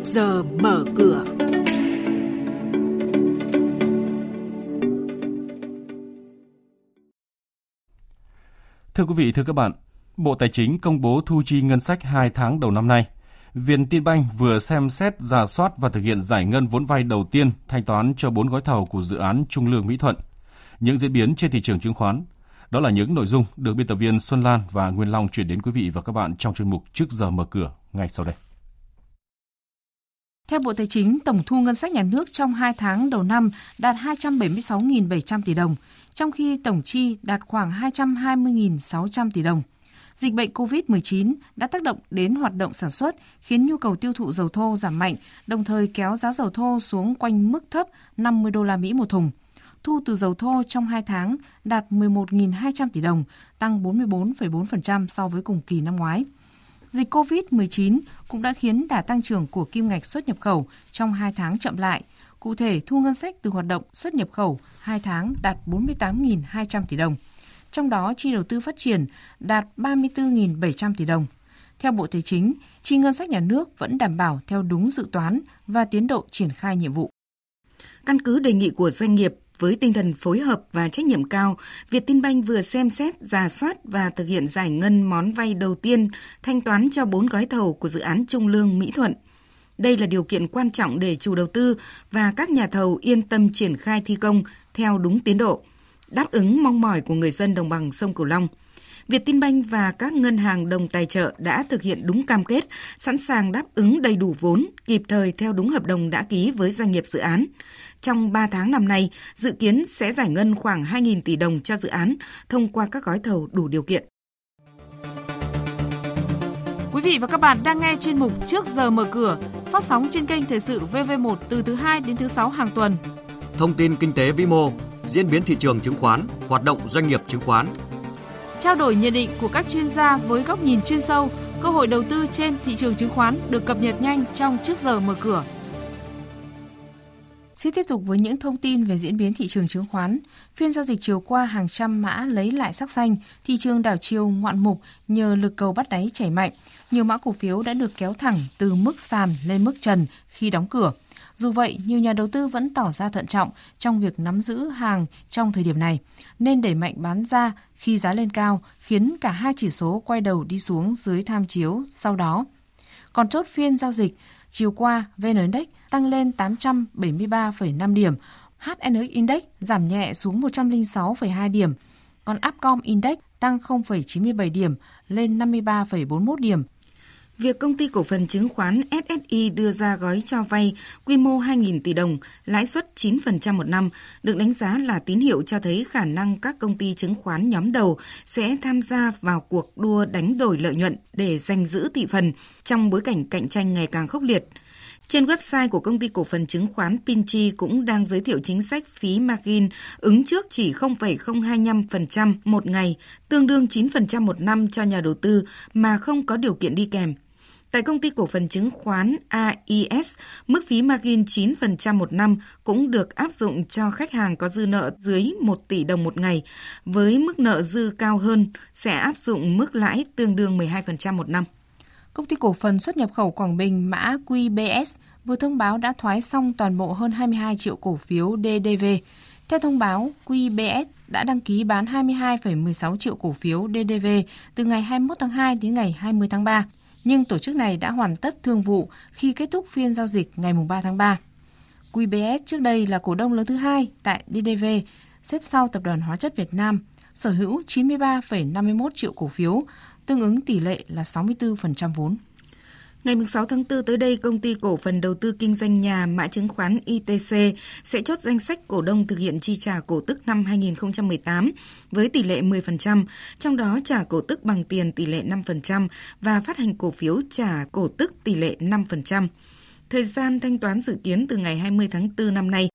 trước giờ mở cửa. Thưa quý vị, thưa các bạn, Bộ Tài chính công bố thu chi ngân sách 2 tháng đầu năm nay. Viện Tiên Banh vừa xem xét, giả soát và thực hiện giải ngân vốn vay đầu tiên thanh toán cho 4 gói thầu của dự án Trung Lương Mỹ Thuận. Những diễn biến trên thị trường chứng khoán, đó là những nội dung được biên tập viên Xuân Lan và Nguyên Long chuyển đến quý vị và các bạn trong chuyên mục Trước giờ mở cửa ngay sau đây. Theo Bộ Tài chính, tổng thu ngân sách nhà nước trong 2 tháng đầu năm đạt 276.700 tỷ đồng, trong khi tổng chi đạt khoảng 220.600 tỷ đồng. Dịch bệnh COVID-19 đã tác động đến hoạt động sản xuất, khiến nhu cầu tiêu thụ dầu thô giảm mạnh, đồng thời kéo giá dầu thô xuống quanh mức thấp 50 đô la Mỹ một thùng. Thu từ dầu thô trong 2 tháng đạt 11.200 tỷ đồng, tăng 44,4% so với cùng kỳ năm ngoái. Dịch COVID-19 cũng đã khiến đà tăng trưởng của kim ngạch xuất nhập khẩu trong 2 tháng chậm lại. Cụ thể, thu ngân sách từ hoạt động xuất nhập khẩu 2 tháng đạt 48.200 tỷ đồng. Trong đó, chi đầu tư phát triển đạt 34.700 tỷ đồng. Theo Bộ Tài chính, chi ngân sách nhà nước vẫn đảm bảo theo đúng dự toán và tiến độ triển khai nhiệm vụ. Căn cứ đề nghị của doanh nghiệp, với tinh thần phối hợp và trách nhiệm cao, Vietinbank vừa xem xét, giả soát và thực hiện giải ngân món vay đầu tiên thanh toán cho 4 gói thầu của dự án Trung Lương Mỹ Thuận. Đây là điều kiện quan trọng để chủ đầu tư và các nhà thầu yên tâm triển khai thi công theo đúng tiến độ, đáp ứng mong mỏi của người dân đồng bằng sông Cửu Long. Vietinbank và các ngân hàng đồng tài trợ đã thực hiện đúng cam kết, sẵn sàng đáp ứng đầy đủ vốn, kịp thời theo đúng hợp đồng đã ký với doanh nghiệp dự án. Trong 3 tháng năm nay, dự kiến sẽ giải ngân khoảng 2.000 tỷ đồng cho dự án thông qua các gói thầu đủ điều kiện. Quý vị và các bạn đang nghe chuyên mục Trước giờ mở cửa, phát sóng trên kênh Thời sự VV1 từ thứ 2 đến thứ 6 hàng tuần. Thông tin kinh tế vĩ mô, diễn biến thị trường chứng khoán, hoạt động doanh nghiệp chứng khoán. Trao đổi nhận định của các chuyên gia với góc nhìn chuyên sâu, cơ hội đầu tư trên thị trường chứng khoán được cập nhật nhanh trong Trước giờ mở cửa. Xin tiếp tục với những thông tin về diễn biến thị trường chứng khoán. Phiên giao dịch chiều qua hàng trăm mã lấy lại sắc xanh, thị trường đảo chiều ngoạn mục nhờ lực cầu bắt đáy chảy mạnh. Nhiều mã cổ phiếu đã được kéo thẳng từ mức sàn lên mức trần khi đóng cửa. Dù vậy, nhiều nhà đầu tư vẫn tỏ ra thận trọng trong việc nắm giữ hàng trong thời điểm này, nên đẩy mạnh bán ra khi giá lên cao, khiến cả hai chỉ số quay đầu đi xuống dưới tham chiếu sau đó. Còn chốt phiên giao dịch, chiều qua VN Index tăng lên 873,5 điểm, HNX Index giảm nhẹ xuống 106,2 điểm, còn Upcom Index tăng 0,97 điểm lên 53,41 điểm. Việc công ty cổ phần chứng khoán SSI đưa ra gói cho vay quy mô 2.000 tỷ đồng, lãi suất 9% một năm, được đánh giá là tín hiệu cho thấy khả năng các công ty chứng khoán nhóm đầu sẽ tham gia vào cuộc đua đánh đổi lợi nhuận để giành giữ thị phần trong bối cảnh cạnh tranh ngày càng khốc liệt. Trên website của công ty cổ phần chứng khoán Pinchi cũng đang giới thiệu chính sách phí margin ứng trước chỉ 0,025% một ngày, tương đương 9% một năm cho nhà đầu tư mà không có điều kiện đi kèm. Tại công ty cổ phần chứng khoán AIS, mức phí margin 9% một năm cũng được áp dụng cho khách hàng có dư nợ dưới 1 tỷ đồng một ngày. Với mức nợ dư cao hơn, sẽ áp dụng mức lãi tương đương 12% một năm. Công ty cổ phần xuất nhập khẩu Quảng Bình mã QBS vừa thông báo đã thoái xong toàn bộ hơn 22 triệu cổ phiếu DDV. Theo thông báo, QBS đã đăng ký bán 22,16 triệu cổ phiếu DDV từ ngày 21 tháng 2 đến ngày 20 tháng 3, nhưng tổ chức này đã hoàn tất thương vụ khi kết thúc phiên giao dịch ngày 3 tháng 3. QBS trước đây là cổ đông lớn thứ hai tại DDV, xếp sau Tập đoàn Hóa chất Việt Nam, sở hữu 93,51 triệu cổ phiếu, tương ứng tỷ lệ là 64% vốn. Ngày 6 tháng 4 tới đây, công ty cổ phần đầu tư kinh doanh nhà mã chứng khoán ITC sẽ chốt danh sách cổ đông thực hiện chi trả cổ tức năm 2018 với tỷ lệ 10%, trong đó trả cổ tức bằng tiền tỷ lệ 5% và phát hành cổ phiếu trả cổ tức tỷ lệ 5%. Thời gian thanh toán dự kiến từ ngày 20 tháng 4 năm nay